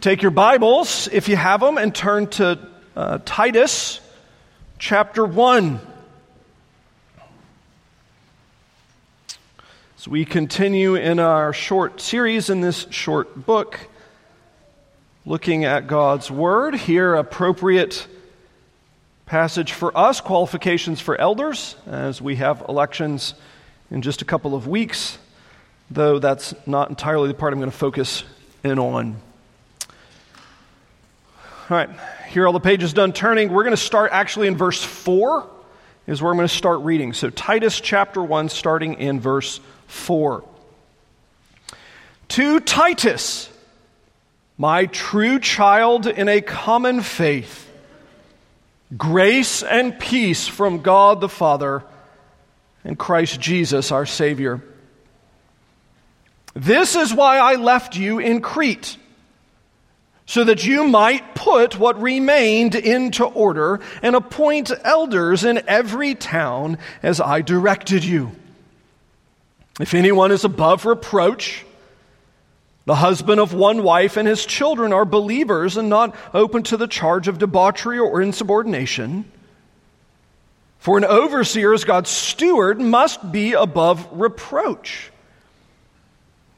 Take your Bibles, if you have them, and turn to uh, Titus chapter 1. As we continue in our short series in this short book, looking at God's Word, here, appropriate passage for us, qualifications for elders, as we have elections in just a couple of weeks, though that's not entirely the part I'm going to focus in on. All right, here all the pages done turning. We're going to start actually in verse 4 is where I'm going to start reading. So Titus chapter 1 starting in verse 4. To Titus, my true child in a common faith, grace and peace from God the Father and Christ Jesus our Savior. This is why I left you in Crete so that you might put what remained into order and appoint elders in every town as I directed you. If anyone is above reproach, the husband of one wife and his children are believers and not open to the charge of debauchery or insubordination. For an overseer as God's steward must be above reproach.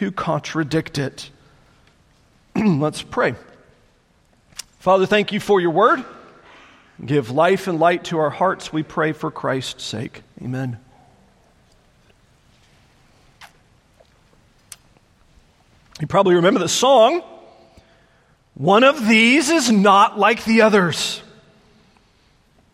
who contradict it. Let's pray. Father, thank you for your word. Give life and light to our hearts, we pray for Christ's sake. Amen. You probably remember the song. One of these is not like the others.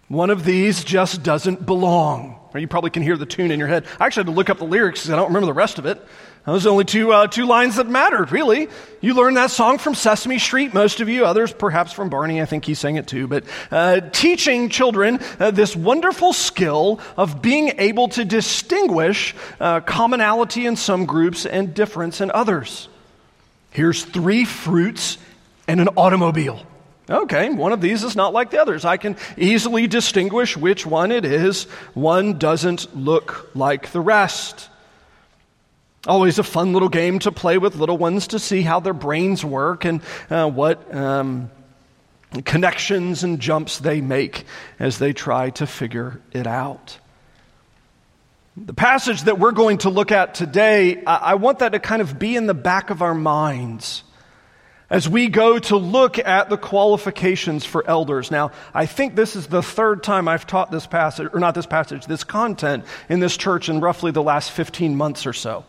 One of these just doesn't belong. Or you probably can hear the tune in your head. I actually had to look up the lyrics because I don't remember the rest of it. Those are only two, uh, two lines that mattered, really. You learned that song from Sesame Street, most of you, others perhaps from Barney, I think he sang it too. But uh, teaching children uh, this wonderful skill of being able to distinguish uh, commonality in some groups and difference in others. Here's three fruits and an automobile. Okay, one of these is not like the others. I can easily distinguish which one it is. One doesn't look like the rest. Always a fun little game to play with little ones to see how their brains work and uh, what um, connections and jumps they make as they try to figure it out. The passage that we're going to look at today, I, I want that to kind of be in the back of our minds as we go to look at the qualifications for elders. Now, I think this is the third time I've taught this passage, or not this passage, this content in this church in roughly the last 15 months or so.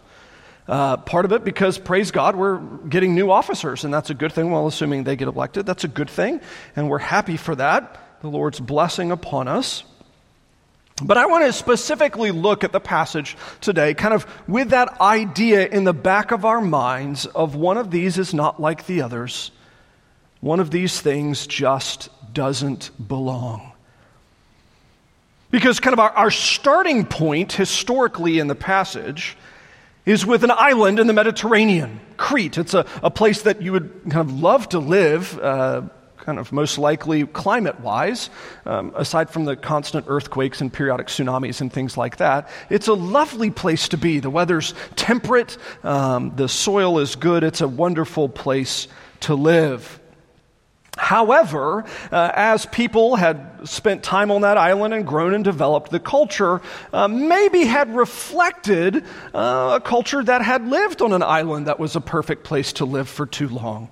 Uh, part of it because, praise God, we're getting new officers, and that's a good thing. Well, assuming they get elected, that's a good thing, and we're happy for that. The Lord's blessing upon us. But I want to specifically look at the passage today, kind of with that idea in the back of our minds of one of these is not like the others. One of these things just doesn't belong. Because, kind of, our, our starting point historically in the passage is with an island in the Mediterranean, Crete. It's a, a place that you would kind of love to live, uh, kind of most likely climate wise, um, aside from the constant earthquakes and periodic tsunamis and things like that. It's a lovely place to be. The weather's temperate, um, the soil is good, it's a wonderful place to live. However, uh, as people had spent time on that island and grown and developed, the culture uh, maybe had reflected uh, a culture that had lived on an island that was a perfect place to live for too long.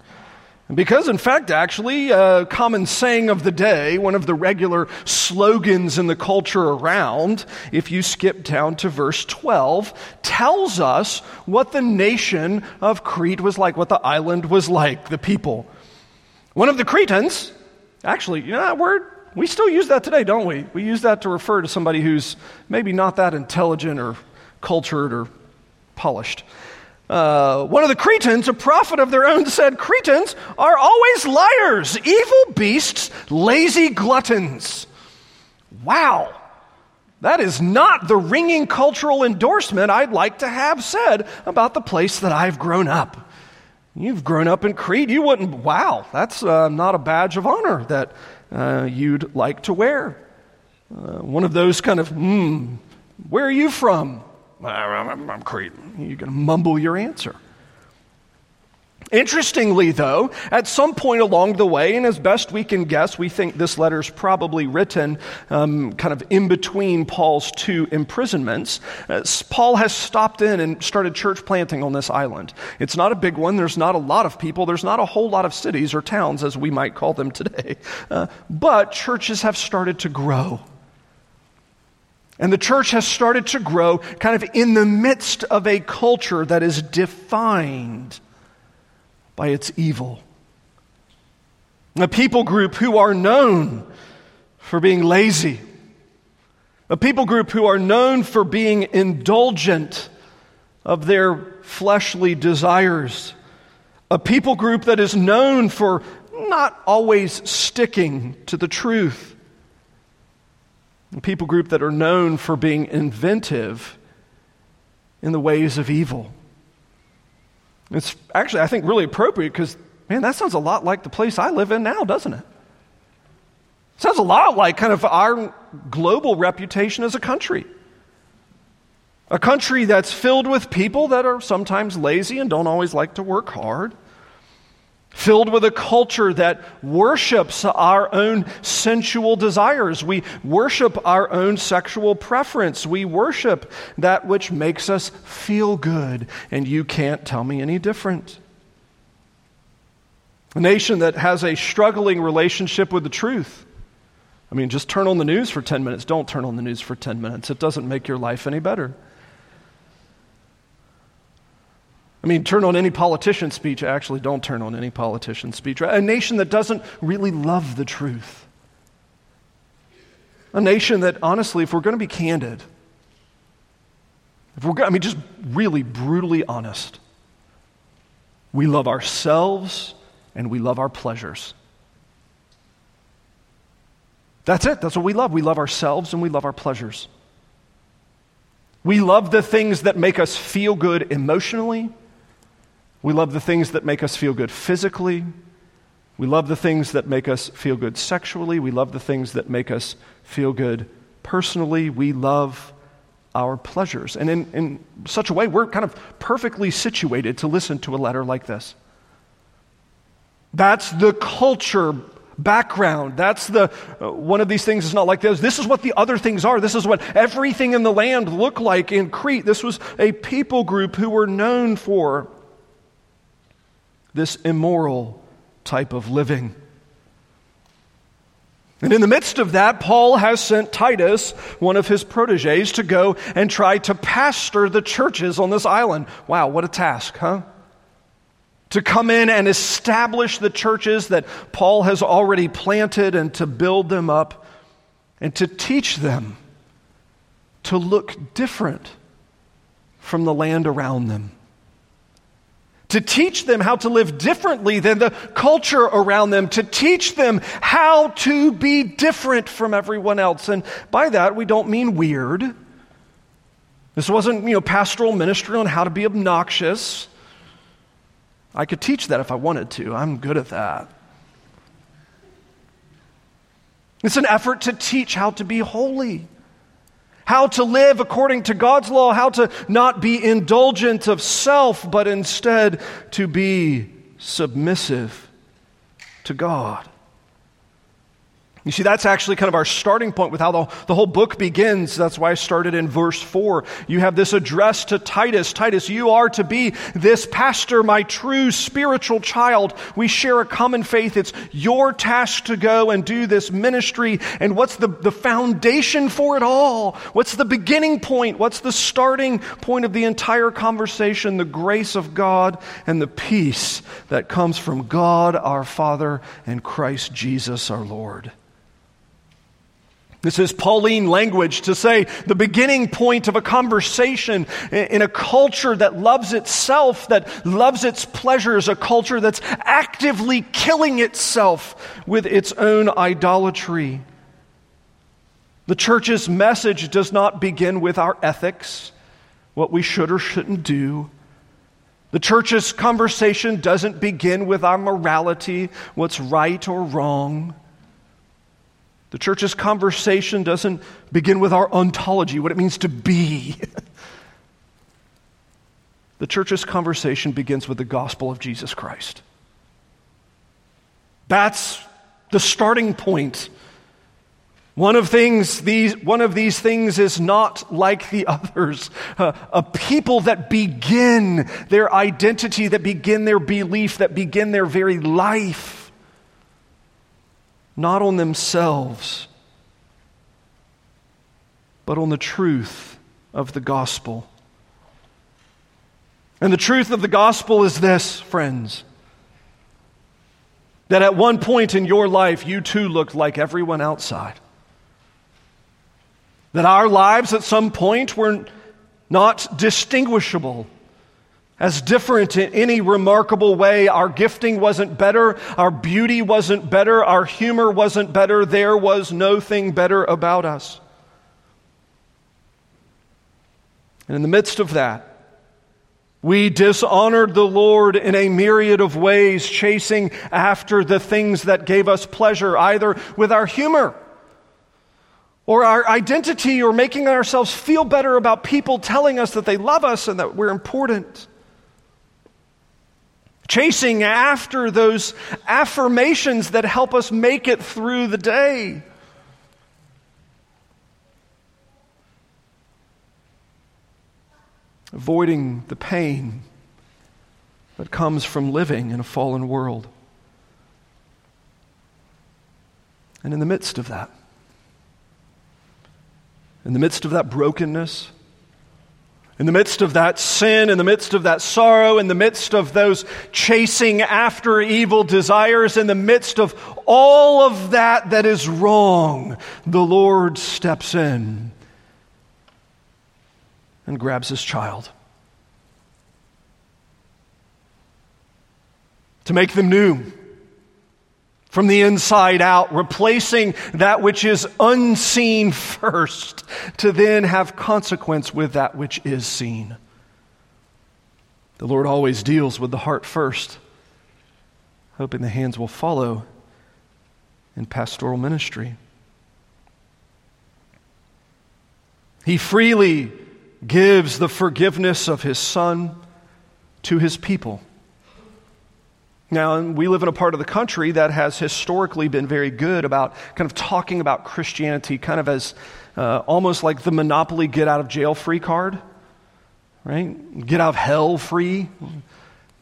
Because, in fact, actually, a common saying of the day, one of the regular slogans in the culture around, if you skip down to verse 12, tells us what the nation of Crete was like, what the island was like, the people. One of the Cretans, actually, you know that word? We still use that today, don't we? We use that to refer to somebody who's maybe not that intelligent or cultured or polished. Uh, one of the Cretans, a prophet of their own, said, Cretans are always liars, evil beasts, lazy gluttons. Wow. That is not the ringing cultural endorsement I'd like to have said about the place that I've grown up. You've grown up in Crete. You wouldn't, wow, that's uh, not a badge of honor that uh, you'd like to wear. Uh, one of those kind of, hmm, where are you from? I'm, I'm Crete. You're going to mumble your answer. Interestingly, though, at some point along the way, and as best we can guess, we think this letter is probably written um, kind of in between Paul's two imprisonments. Uh, Paul has stopped in and started church planting on this island. It's not a big one, there's not a lot of people, there's not a whole lot of cities or towns, as we might call them today. Uh, but churches have started to grow. And the church has started to grow kind of in the midst of a culture that is defined by its evil. A people group who are known for being lazy. A people group who are known for being indulgent of their fleshly desires. A people group that is known for not always sticking to the truth. A people group that are known for being inventive in the ways of evil. It's actually, I think, really appropriate because, man, that sounds a lot like the place I live in now, doesn't it? Sounds a lot like kind of our global reputation as a country. A country that's filled with people that are sometimes lazy and don't always like to work hard filled with a culture that worships our own sensual desires. We worship our own sexual preference. We worship that which makes us feel good, and you can't tell me any different. A nation that has a struggling relationship with the truth. I mean, just turn on the news for 10 minutes. Don't turn on the news for 10 minutes. It doesn't make your life any better. I mean, turn on any politician speech. Actually, don't turn on any politician speech. A nation that doesn't really love the truth. A nation that, honestly, if we're going to be candid, if we're, I mean, just really brutally honest, we love ourselves and we love our pleasures. That's it. That's what we love. We love ourselves and we love our pleasures. We love the things that make us feel good emotionally we love the things that make us feel good physically. We love the things that make us feel good sexually. We love the things that make us feel good personally. We love our pleasures. And in, in such a way, we're kind of perfectly situated to listen to a letter like this. That's the culture background. That's the uh, one of these things is not like this. This is what the other things are. This is what everything in the land looked like in Crete. This was a people group who were known for this immoral type of living. And in the midst of that, Paul has sent Titus, one of his proteges, to go and try to pastor the churches on this island. Wow, what a task, huh? To come in and establish the churches that Paul has already planted and to build them up and to teach them to look different from the land around them to teach them how to live differently than the culture around them, to teach them how to be different from everyone else. And by that, we don't mean weird. This wasn't, you know, pastoral ministry on how to be obnoxious. I could teach that if I wanted to. I'm good at that. It's an effort to teach how to be holy how to live according to God's law, how to not be indulgent of self, but instead to be submissive to God. You see, that's actually kind of our starting point with how the, the whole book begins. That's why I started in verse 4. You have this address to Titus. Titus, you are to be this pastor, my true spiritual child. We share a common faith. It's your task to go and do this ministry. And what's the, the foundation for it all? What's the beginning point? What's the starting point of the entire conversation? The grace of God and the peace that comes from God our Father and Christ Jesus our Lord. This is Pauline language to say the beginning point of a conversation in a culture that loves itself, that loves its pleasures, a culture that's actively killing itself with its own idolatry. The church's message does not begin with our ethics, what we should or shouldn't do. The church's conversation doesn't begin with our morality, what's right or wrong. The church's conversation doesn't begin with our ontology, what it means to be. the church's conversation begins with the gospel of Jesus Christ. That's the starting point. One of, things, these, one of these things is not like the others. Uh, a people that begin their identity, that begin their belief, that begin their very life not on themselves, but on the truth of the gospel. And the truth of the gospel is this, friends that at one point in your life, you too looked like everyone outside. That our lives at some point were not distinguishable as different in any remarkable way. Our gifting wasn't better, our beauty wasn't better, our humor wasn't better. There was no thing better about us. And in the midst of that, we dishonored the Lord in a myriad of ways, chasing after the things that gave us pleasure, either with our humor or our identity, or making ourselves feel better about people telling us that they love us and that we're important chasing after those affirmations that help us make it through the day. Avoiding the pain that comes from living in a fallen world. And in the midst of that, in the midst of that brokenness, in the midst of that sin, in the midst of that sorrow, in the midst of those chasing after evil desires, in the midst of all of that that is wrong, the Lord steps in and grabs his child. To make them new from the inside out, replacing that which is unseen first to then have consequence with that which is seen. The Lord always deals with the heart first, hoping the hands will follow in pastoral ministry. He freely gives the forgiveness of his Son to his people. Now, we live in a part of the country that has historically been very good about kind of talking about Christianity kind of as uh, almost like the monopoly get out of jail free card, right? Get out of hell free.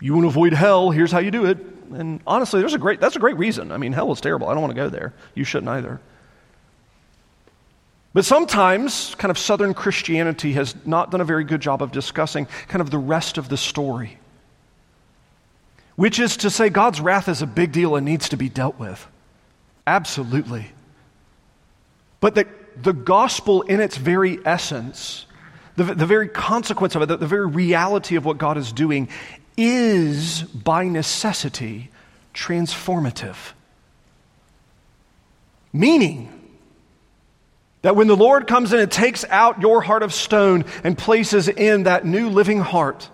You want to avoid hell, here's how you do it. And honestly, there's a great, that's a great reason. I mean, hell is terrible. I don't want to go there. You shouldn't either. But sometimes, kind of Southern Christianity has not done a very good job of discussing kind of the rest of the story which is to say, God's wrath is a big deal and needs to be dealt with. Absolutely. But the, the gospel, in its very essence, the, the very consequence of it, the, the very reality of what God is doing, is by necessity transformative. Meaning, that when the Lord comes in and takes out your heart of stone and places in that new living heart,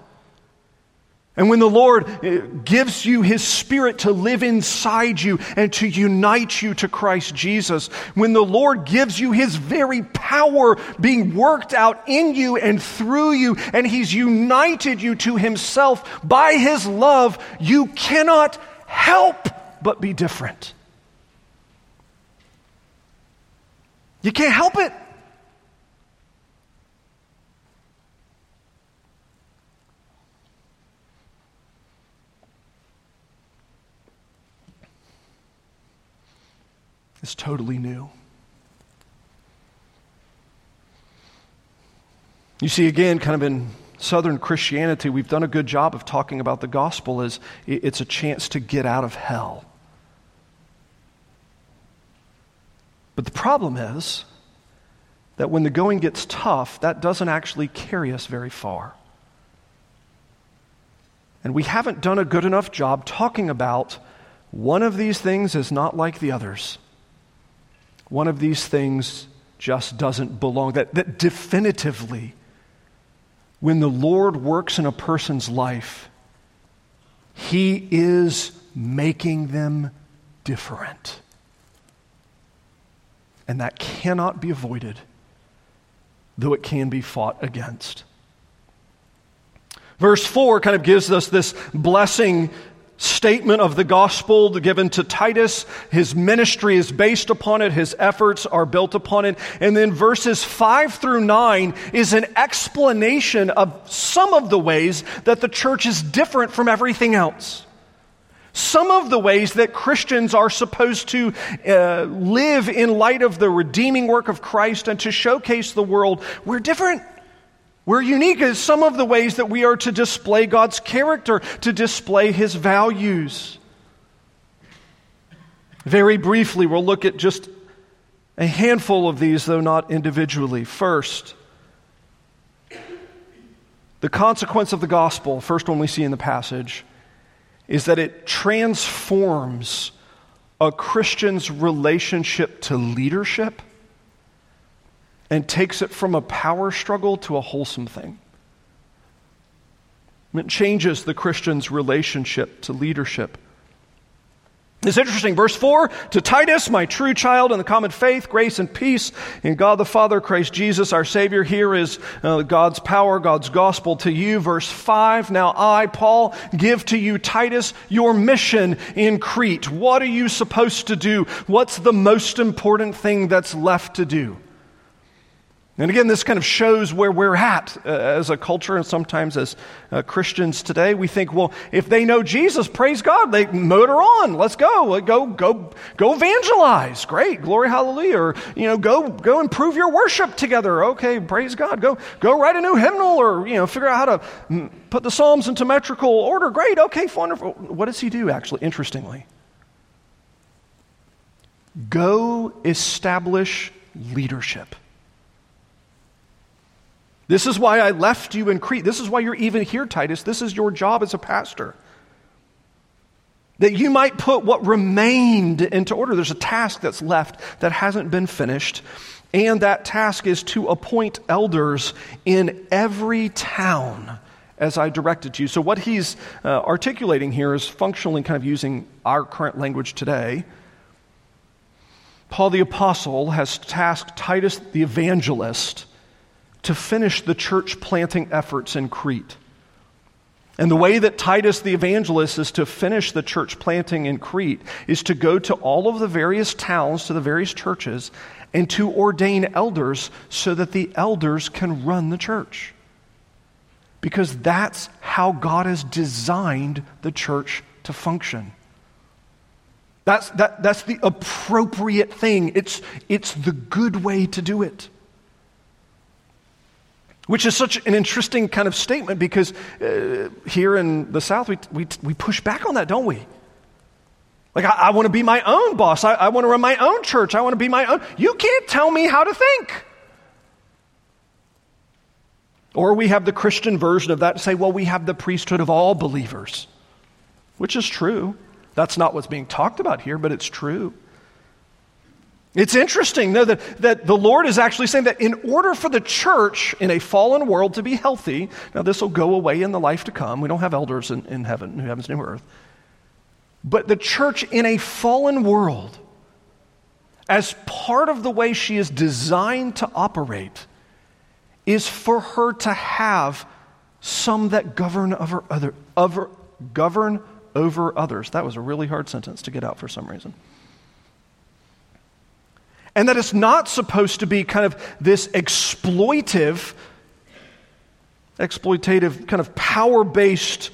and when the Lord uh, gives you His Spirit to live inside you and to unite you to Christ Jesus, when the Lord gives you His very power being worked out in you and through you, and He's united you to Himself by His love, you cannot help but be different. You can't help it. Is totally new. You see, again, kind of in Southern Christianity, we've done a good job of talking about the gospel as it's a chance to get out of hell. But the problem is that when the going gets tough, that doesn't actually carry us very far. And we haven't done a good enough job talking about one of these things is not like the others. One of these things just doesn't belong. That, that definitively, when the Lord works in a person's life, He is making them different. And that cannot be avoided, though it can be fought against. Verse 4 kind of gives us this blessing statement of the gospel given to Titus. His ministry is based upon it, his efforts are built upon it. And then verses 5 through 9 is an explanation of some of the ways that the church is different from everything else. Some of the ways that Christians are supposed to uh, live in light of the redeeming work of Christ and to showcase the world, we're different. We're unique as some of the ways that we are to display God's character, to display His values. Very briefly, we'll look at just a handful of these, though not individually. First, the consequence of the gospel, first one we see in the passage, is that it transforms a Christian's relationship to leadership and takes it from a power struggle to a wholesome thing. It changes the Christian's relationship to leadership. It's interesting. Verse 4 To Titus, my true child in the common faith, grace and peace in God the Father, Christ Jesus, our Savior. Here is uh, God's power, God's gospel to you. Verse 5 Now I, Paul, give to you, Titus, your mission in Crete. What are you supposed to do? What's the most important thing that's left to do? And again, this kind of shows where we're at uh, as a culture and sometimes as uh, Christians today. We think, well, if they know Jesus, praise God, they motor on. Let's go. Go, go, go evangelize. Great. Glory, hallelujah. Or, you know, go, go improve your worship together. Okay, praise God. Go, go write a new hymnal or, you know, figure out how to put the Psalms into metrical order. Great. Okay, wonderful. What does he do, actually, interestingly? Go establish leadership. This is why I left you in Crete. This is why you're even here, Titus. This is your job as a pastor. That you might put what remained into order. There's a task that's left that hasn't been finished. And that task is to appoint elders in every town as I directed to you. So, what he's uh, articulating here is functionally kind of using our current language today. Paul the Apostle has tasked Titus the evangelist to finish the church planting efforts in Crete. And the way that Titus the evangelist is to finish the church planting in Crete is to go to all of the various towns, to the various churches, and to ordain elders so that the elders can run the church. Because that's how God has designed the church to function. That's, that, that's the appropriate thing. It's, it's the good way to do it. Which is such an interesting kind of statement because uh, here in the South, we, we, we push back on that, don't we? Like, I, I want to be my own boss. I, I want to run my own church. I want to be my own. You can't tell me how to think. Or we have the Christian version of that say, well, we have the priesthood of all believers, which is true. That's not what's being talked about here, but it's true. It's interesting, though, that, that the Lord is actually saying that in order for the church in a fallen world to be healthy, now this will go away in the life to come. We don't have elders in, in heaven, new heavens, new earth. But the church in a fallen world, as part of the way she is designed to operate, is for her to have some that govern over other, over, govern over others. That was a really hard sentence to get out for some reason. And that it's not supposed to be kind of this exploitive, exploitative, kind of power based,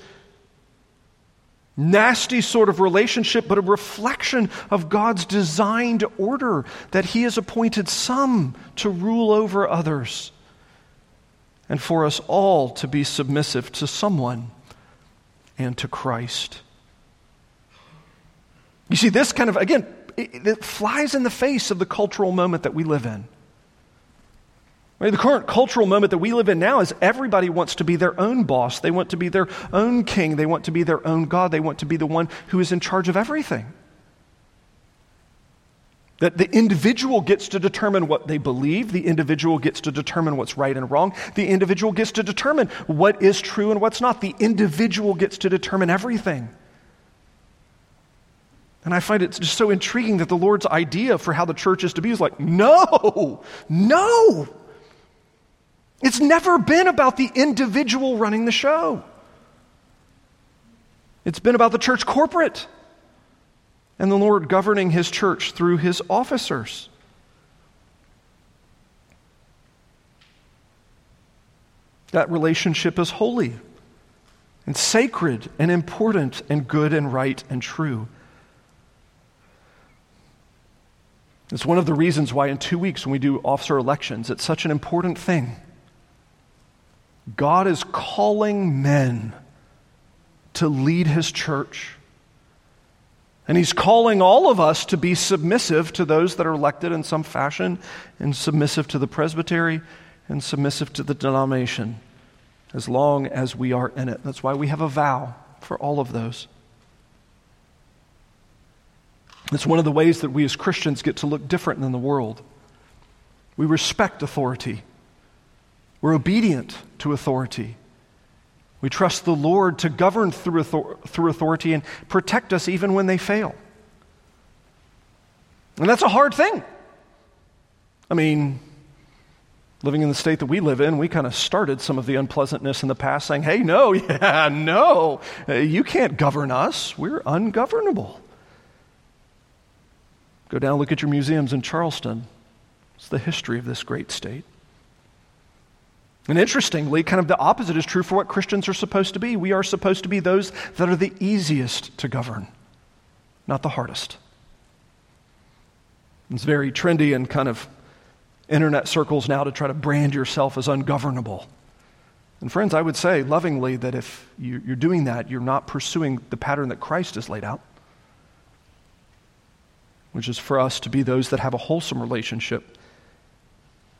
nasty sort of relationship, but a reflection of God's designed order that He has appointed some to rule over others, and for us all to be submissive to someone and to Christ. You see, this kind of, again, it, it flies in the face of the cultural moment that we live in. Right? The current cultural moment that we live in now is everybody wants to be their own boss. They want to be their own king. They want to be their own God. They want to be the one who is in charge of everything. That the individual gets to determine what they believe, the individual gets to determine what's right and wrong, the individual gets to determine what is true and what's not. The individual gets to determine everything. And I find it just so intriguing that the Lord's idea for how the church is to be is like, no, no. It's never been about the individual running the show. It's been about the church corporate and the Lord governing his church through his officers. That relationship is holy and sacred and important and good and right and true. It's one of the reasons why, in two weeks, when we do officer elections, it's such an important thing. God is calling men to lead his church. And he's calling all of us to be submissive to those that are elected in some fashion, and submissive to the presbytery, and submissive to the denomination, as long as we are in it. That's why we have a vow for all of those. It's one of the ways that we as Christians get to look different than the world. We respect authority, we're obedient to authority. We trust the Lord to govern through, through authority and protect us even when they fail. And that's a hard thing. I mean, living in the state that we live in, we kind of started some of the unpleasantness in the past saying, hey, no, yeah, no, you can't govern us. We're ungovernable. Go down, look at your museums in Charleston. It's the history of this great state. And interestingly, kind of the opposite is true for what Christians are supposed to be. We are supposed to be those that are the easiest to govern, not the hardest. It's very trendy in kind of internet circles now to try to brand yourself as ungovernable. And friends, I would say lovingly that if you're doing that, you're not pursuing the pattern that Christ has laid out, which is for us to be those that have a wholesome relationship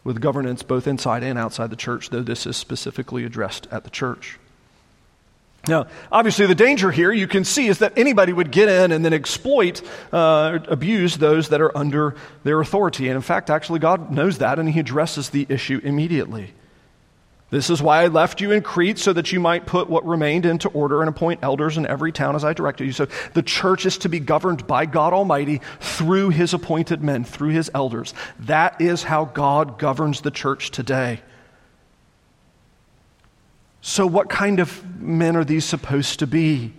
with governance both inside and outside the church, though this is specifically addressed at the church. Now, obviously, the danger here you can see is that anybody would get in and then exploit, uh, abuse those that are under their authority. And in fact, actually, God knows that and He addresses the issue immediately. This is why I left you in Crete, so that you might put what remained into order and appoint elders in every town as I directed you. So the church is to be governed by God Almighty through his appointed men, through his elders. That is how God governs the church today. So, what kind of men are these supposed to be?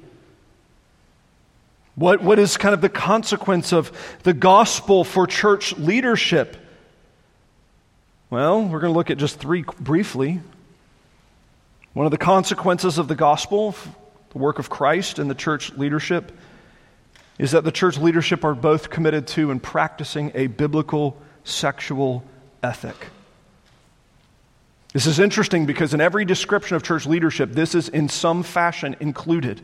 What, what is kind of the consequence of the gospel for church leadership? Well, we're going to look at just three briefly. One of the consequences of the gospel, the work of Christ and the church leadership, is that the church leadership are both committed to and practicing a biblical sexual ethic. This is interesting because in every description of church leadership, this is in some fashion included.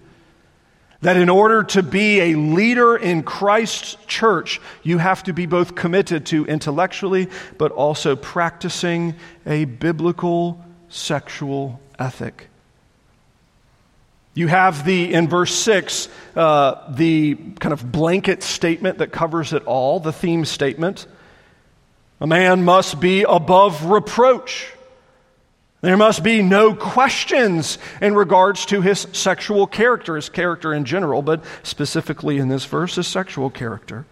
That in order to be a leader in Christ's church, you have to be both committed to intellectually, but also practicing a biblical sexual ethic. You have the, in verse 6, uh, the kind of blanket statement that covers it all, the theme statement. A man must be above reproach. There must be no questions in regards to his sexual character, his character in general, but specifically in this verse, his sexual character.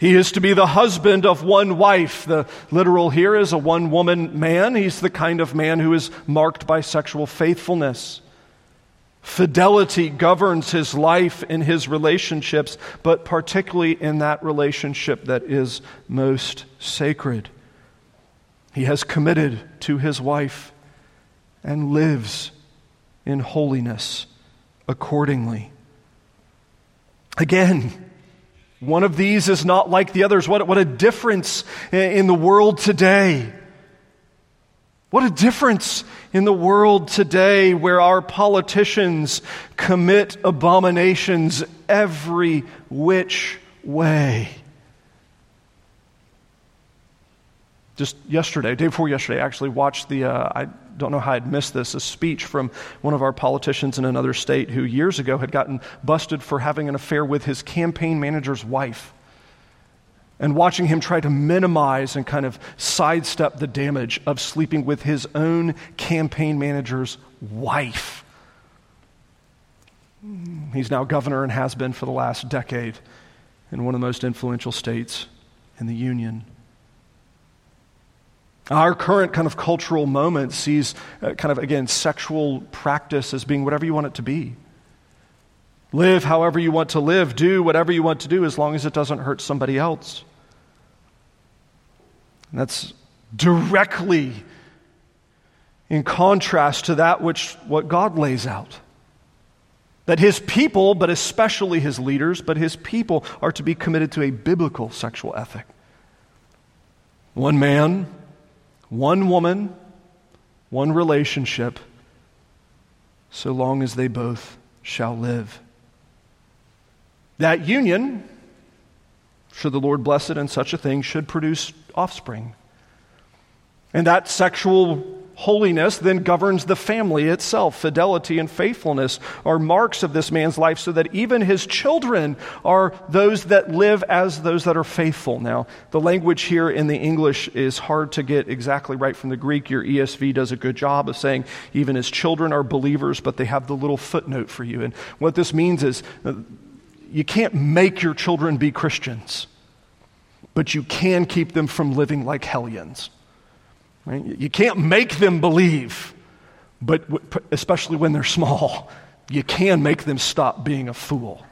He is to be the husband of one wife. The literal here is a one woman man. He's the kind of man who is marked by sexual faithfulness. Fidelity governs his life and his relationships, but particularly in that relationship that is most sacred. He has committed to his wife and lives in holiness accordingly. Again, one of these is not like the others. What, what a difference in the world today. What a difference in the world today where our politicians commit abominations every which way. just yesterday, day before yesterday, I actually watched the, uh, I don't know how I'd missed this, a speech from one of our politicians in another state who years ago had gotten busted for having an affair with his campaign manager's wife. And watching him try to minimize and kind of sidestep the damage of sleeping with his own campaign manager's wife. He's now governor and has been for the last decade in one of the most influential states in the Union. Our current kind of cultural moment sees, uh, kind of, again, sexual practice as being whatever you want it to be. Live however you want to live, do whatever you want to do as long as it doesn't hurt somebody else. And that's directly in contrast to that which what God lays out. That his people, but especially his leaders, but his people are to be committed to a biblical sexual ethic. One man, one woman, one relationship, so long as they both shall live. That union, should the Lord bless it in such a thing, should produce offspring. And that sexual Holiness then governs the family itself. Fidelity and faithfulness are marks of this man's life so that even his children are those that live as those that are faithful. Now, the language here in the English is hard to get exactly right from the Greek. Your ESV does a good job of saying even his children are believers, but they have the little footnote for you. And what this means is uh, you can't make your children be Christians, but you can keep them from living like hellions. Right? You can't make them believe, but especially when they're small, you can make them stop being a fool.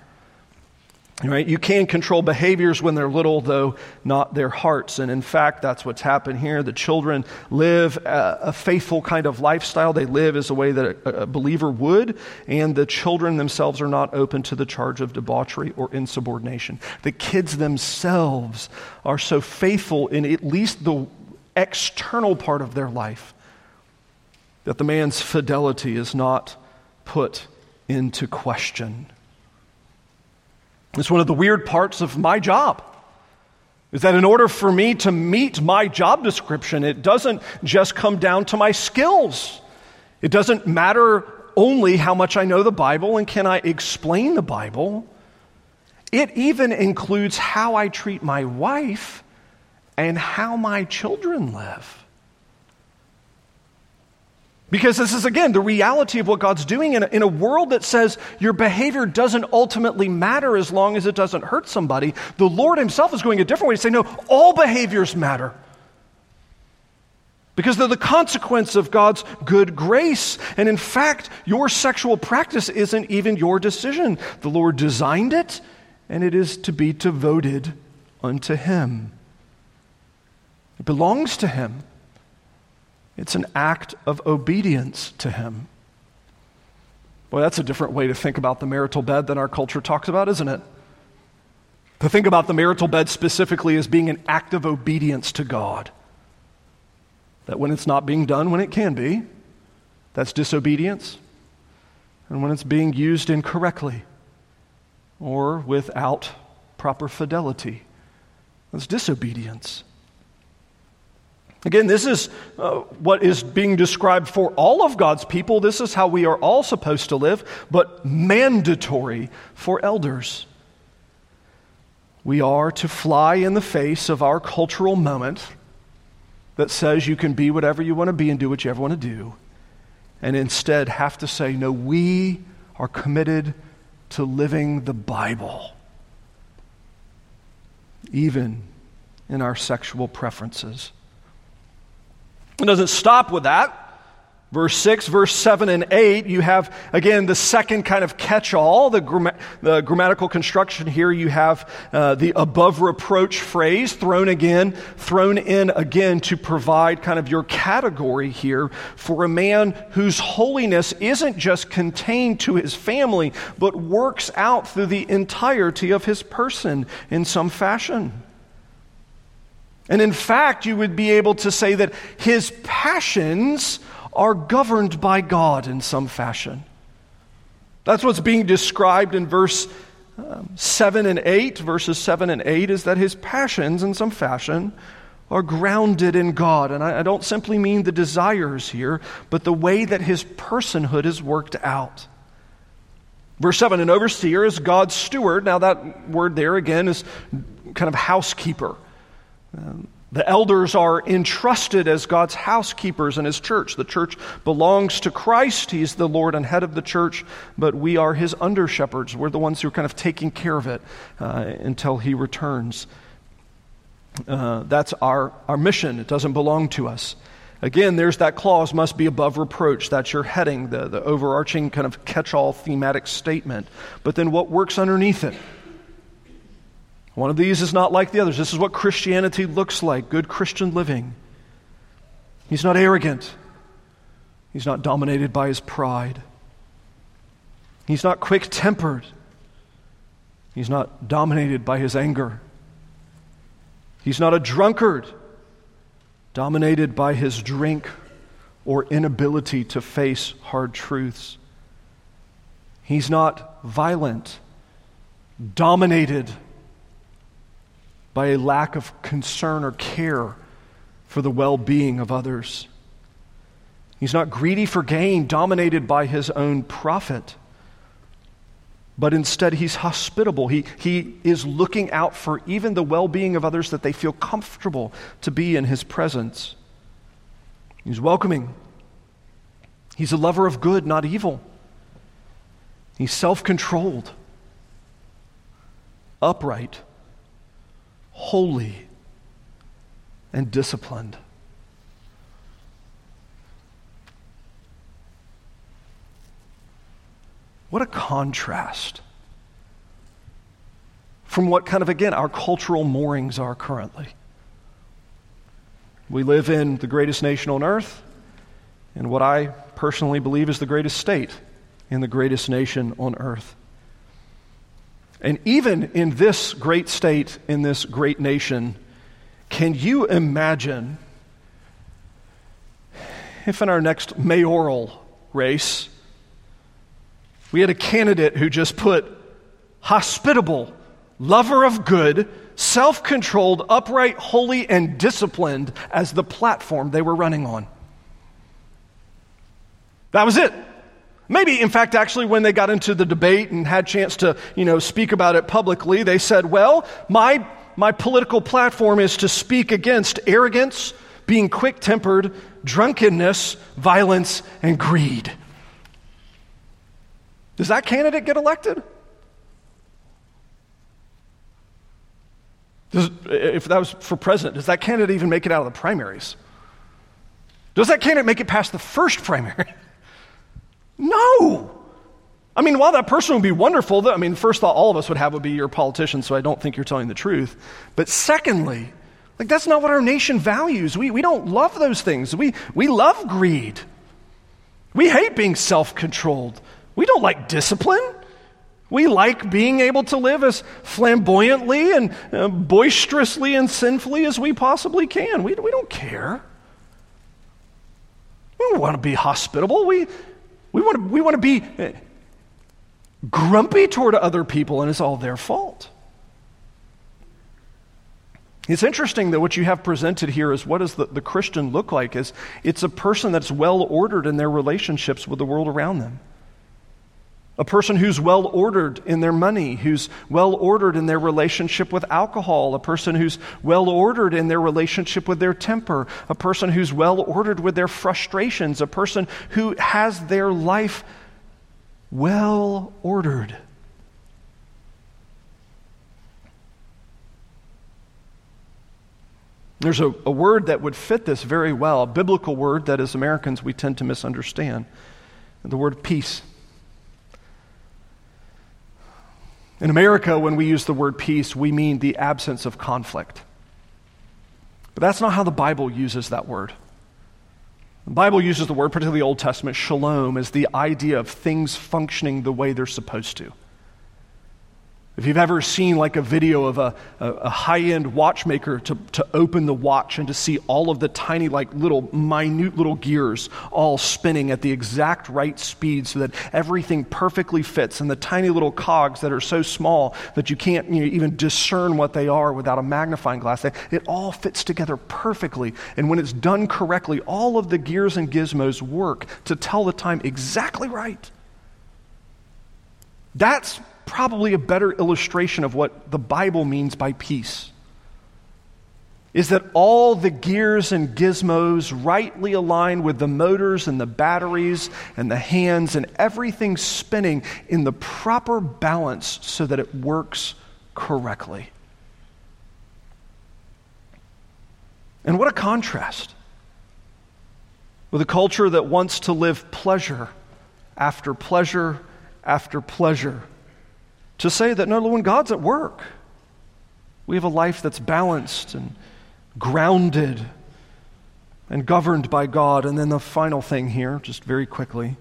Right? You can control behaviors when they're little, though not their hearts. And in fact, that's what's happened here. The children live a, a faithful kind of lifestyle. They live as a way that a, a believer would, and the children themselves are not open to the charge of debauchery or insubordination. The kids themselves are so faithful in at least the external part of their life, that the man's fidelity is not put into question. It's one of the weird parts of my job. Is that in order for me to meet my job description, it doesn't just come down to my skills. It doesn't matter only how much I know the Bible and can I explain the Bible. It even includes how I treat my wife and how my children live. Because this is, again, the reality of what God's doing in a, in a, world that says your behavior doesn't ultimately matter as long as it doesn't hurt somebody. The Lord Himself is going a different way to say, no, all behaviors matter. Because they're the consequence of God's good grace. And in fact, your sexual practice isn't even your decision. The Lord designed it, and it is to be devoted unto Him. Belongs to Him. It's an act of obedience to Him. Boy, that's a different way to think about the marital bed than our culture talks about, isn't it? To think about the marital bed specifically as being an act of obedience to God. That when it's not being done when it can be, that's disobedience. And when it's being used incorrectly or without proper fidelity, that's disobedience. Again, this is uh, what is being described for all of God's people. This is how we are all supposed to live, but mandatory for elders. We are to fly in the face of our cultural moment that says you can be whatever you want to be and do what you ever want to do, and instead have to say, no, we are committed to living the Bible, even in our sexual preferences. It doesn't stop with that. Verse 6, verse 7, and 8, you have, again, the second kind of catch all, the, the, grammatical construction here. You have uh, the above reproach phrase thrown again, thrown in again to provide kind of your category here for a man whose holiness isn't just contained to his family, but works out through the entirety of his person in some fashion. And in fact, you would be able to say that his passions are governed by God in some fashion. That's what's being described in verse um, 7 and 8. Verses 7 and 8 is that his passions, in some fashion, are grounded in God. And I, I don't simply mean the desires here, but the way that his personhood is worked out. Verse 7 An overseer is God's steward. Now, that word there again is kind of housekeeper. Um, the elders are entrusted as God's housekeepers in His church. The church belongs to Christ. He's the Lord and head of the church, but we are His under shepherds. We're the ones who are kind of taking care of it uh, until He returns. Uh, that's our, our mission. It doesn't belong to us. Again, there's that clause, must be above reproach. That's your heading, the, the overarching kind of catch all thematic statement. But then what works underneath it? One of these is not like the others. This is what Christianity looks like good Christian living. He's not arrogant, he's not dominated by his pride, he's not quick tempered, he's not dominated by his anger, he's not a drunkard, dominated by his drink or inability to face hard truths. He's not violent, dominated by a lack of concern or care for the well being of others. He's not greedy for gain, dominated by his own profit, but instead he's hospitable. He, he is looking out for even the well being of others that they feel comfortable to be in his presence. He's welcoming. He's a lover of good, not evil. He's self controlled, upright holy, and disciplined. What a contrast from what kind of, again, our cultural moorings are currently. We live in the greatest nation on earth, and what I personally believe is the greatest state in the greatest nation on earth. And even in this great state, in this great nation, can you imagine if in our next mayoral race we had a candidate who just put hospitable, lover of good, self controlled, upright, holy, and disciplined as the platform they were running on? That was it. Maybe, in fact, actually, when they got into the debate and had a chance to, you know, speak about it publicly, they said, well, my, my political platform is to speak against arrogance, being quick tempered, drunkenness, violence, and greed. Does that candidate get elected? Does, if that was for president, does that candidate even make it out of the primaries? Does that candidate make it past the first primary? No. I mean, while that person would be wonderful, I mean, first thought all of us would have would be your politician, so I don't think you're telling the truth. But secondly, like that's not what our nation values. We, we don't love those things. We, we love greed. We hate being self controlled. We don't like discipline. We like being able to live as flamboyantly and uh, boisterously and sinfully as we possibly can. We, we don't care. We don't want to be hospitable. We, we want to, we want to be uh, grumpy toward other people, and it's all their fault. It's interesting that what you have presented here is what does the, the Christian look like? Is it's a person that's well ordered in their relationships with the world around them. A person who's well ordered in their money, who's well ordered in their relationship with alcohol, a person who's well ordered in their relationship with their temper, a person who's well ordered with their frustrations, a person who has their life well ordered. There's a, a, word that would fit this very well, a biblical word that as Americans we tend to misunderstand the word peace. In America, when we use the word peace, we mean the absence of conflict. But that's not how the Bible uses that word. The Bible uses the word, particularly the Old Testament, shalom, as the idea of things functioning the way they're supposed to. If you've ever seen like a video of a, a, high end watchmaker to, to open the watch and to see all of the tiny, like little, minute little gears all spinning at the exact right speed so that everything perfectly fits, and the tiny little cogs that are so small that you can't you know, even discern what they are without a magnifying glass, it all fits together perfectly. And when it's done correctly, all of the gears and gizmos work to tell the time exactly right. That's probably a better illustration of what the Bible means by peace. Is that all the gears and gizmos rightly align with the motors and the batteries and the hands and everything spinning in the proper balance so that it works correctly? And what a contrast with a culture that wants to live pleasure after pleasure after pleasure to say that no, when God's at work, we have a life that's balanced and grounded and governed by God. And then the final thing here, just very quickly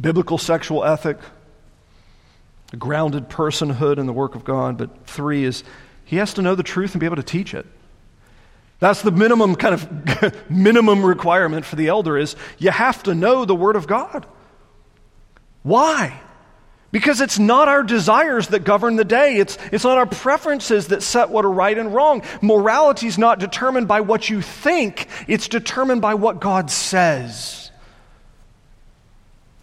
biblical sexual ethic, a grounded personhood in the work of God. But three is he has to know the truth and be able to teach it. That's the minimum kind of minimum requirement for the elder is you have to know the word of God. Why? Because it's not our desires that govern the day. It's, it's not our preferences that set what are right and wrong. Morality is not determined by what you think, it's determined by what God says.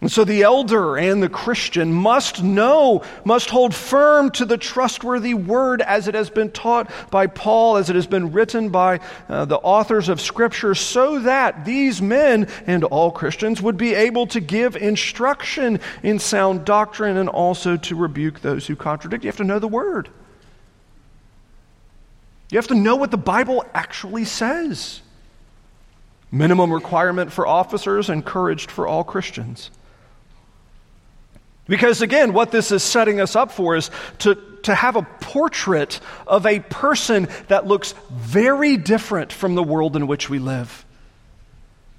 And so the elder and the Christian must know, must hold firm to the trustworthy word as it has been taught by Paul, as it has been written by uh, the authors of Scripture, so that these men and all Christians would be able to give instruction in sound doctrine and also to rebuke those who contradict. You have to know the word. You have to know what the Bible actually says. Minimum requirement for officers, encouraged for all Christians. Because again, what this is setting us up for is to, to have a portrait of a person that looks very different from the world in which we live.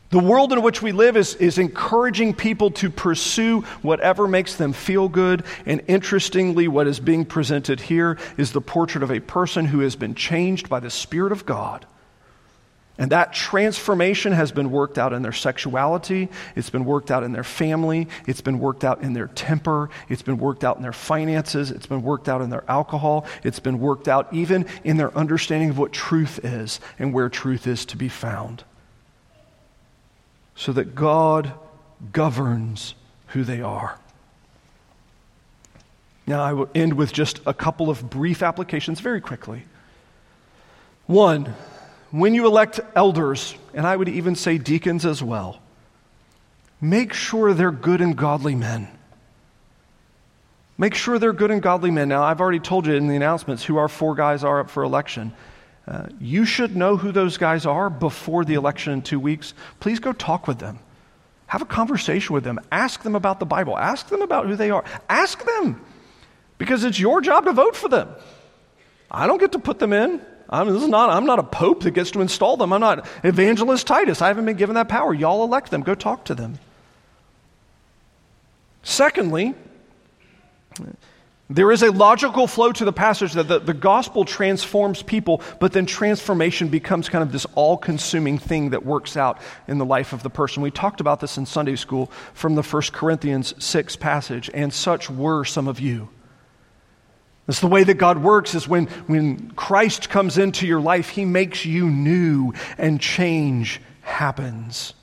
The world in which we live is, is encouraging people to pursue whatever makes them feel good. And interestingly, what is being presented here is the portrait of a person who has been changed by the Spirit of God and that transformation has been worked out in their sexuality, it's been worked out in their family, it's been worked out in their temper, it's been worked out in their finances, it's been worked out in their alcohol, it's been worked out even in their understanding of what truth is and where truth is to be found. So that God governs who they are. Now, I will end with just a couple of brief applications very quickly. One, when you elect elders, and I would even say deacons as well, make sure they're good and godly men. Make sure they're good and godly men. Now, I've already told you in the announcements who our four guys are up for election. Uh, you should know who those guys are before the election in two weeks. Please go talk with them. Have a conversation with them. Ask them about the Bible. Ask them about who they are. Ask them because it's your job to vote for them. I don't get to put them in. I'm, this is not, I'm not a pope that gets to install them. I'm not evangelist Titus. I haven't been given that power. Y'all elect them. Go talk to them. Secondly, there is a logical flow to the passage that the, the gospel transforms people, but then transformation becomes kind of this all consuming thing that works out in the life of the person. We talked about this in Sunday school from the 1 Corinthians 6 passage, and such were some of you. That's the way that God works is when, when Christ comes into your life, he makes you new and change happens.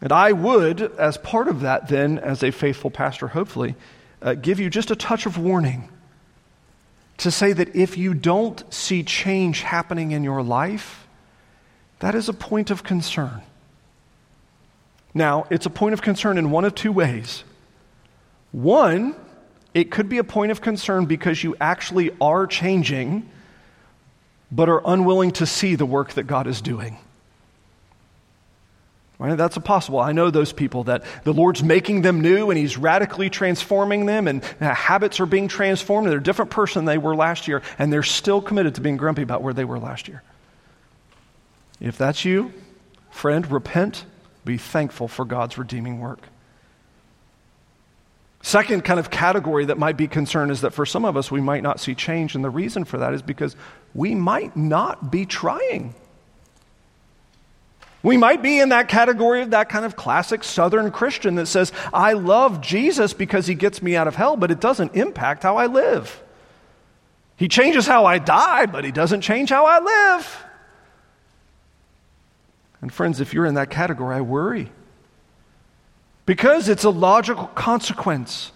And I would, as part of that, then, as a faithful pastor, hopefully, uh, give you just a touch of warning to say that if you don't see change happening in your life, that is a point of concern. Now, it's a point of concern in one of two ways. One, it could be a point of concern because you actually are changing, but are unwilling to see the work that God is doing. Right? That's a possible. I know those people that the Lord's making them new and He's radically transforming them, and uh, habits are being transformed, they're a different person than they were last year, and they're still committed to being grumpy about where they were last year. If that's you, friend, repent, be thankful for God's redeeming work. Second kind of category that might be concerned is that for some of us, we might not see change. And the reason for that is because we might not be trying. We might be in that category of that kind of classic Southern Christian that says, I love Jesus because he gets me out of hell, but it doesn't impact how I live. He changes how I die, but he doesn't change how I live. And friends, if you're in that category, I worry. Because it's a logical consequence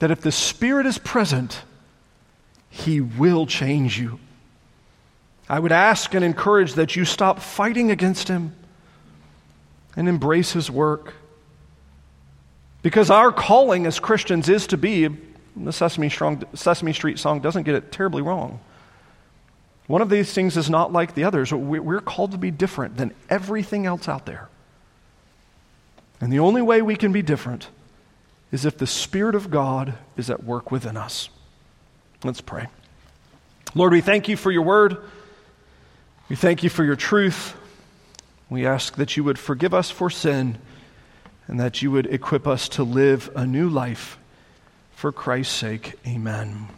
that if the Spirit is present, He will change you. I would ask and encourage that you stop fighting against Him and embrace His work. Because our calling as Christians is to be, the Sesame, Strong, Sesame Street song doesn't get it terribly wrong. One of these things is not like the others. We're called to be different than everything else out there. And the only way we can be different is if the Spirit of God is at work within us. Let's pray. Lord, we thank you for your word. We thank you for your truth. We ask that you would forgive us for sin and that you would equip us to live a new life for Christ's sake. Amen.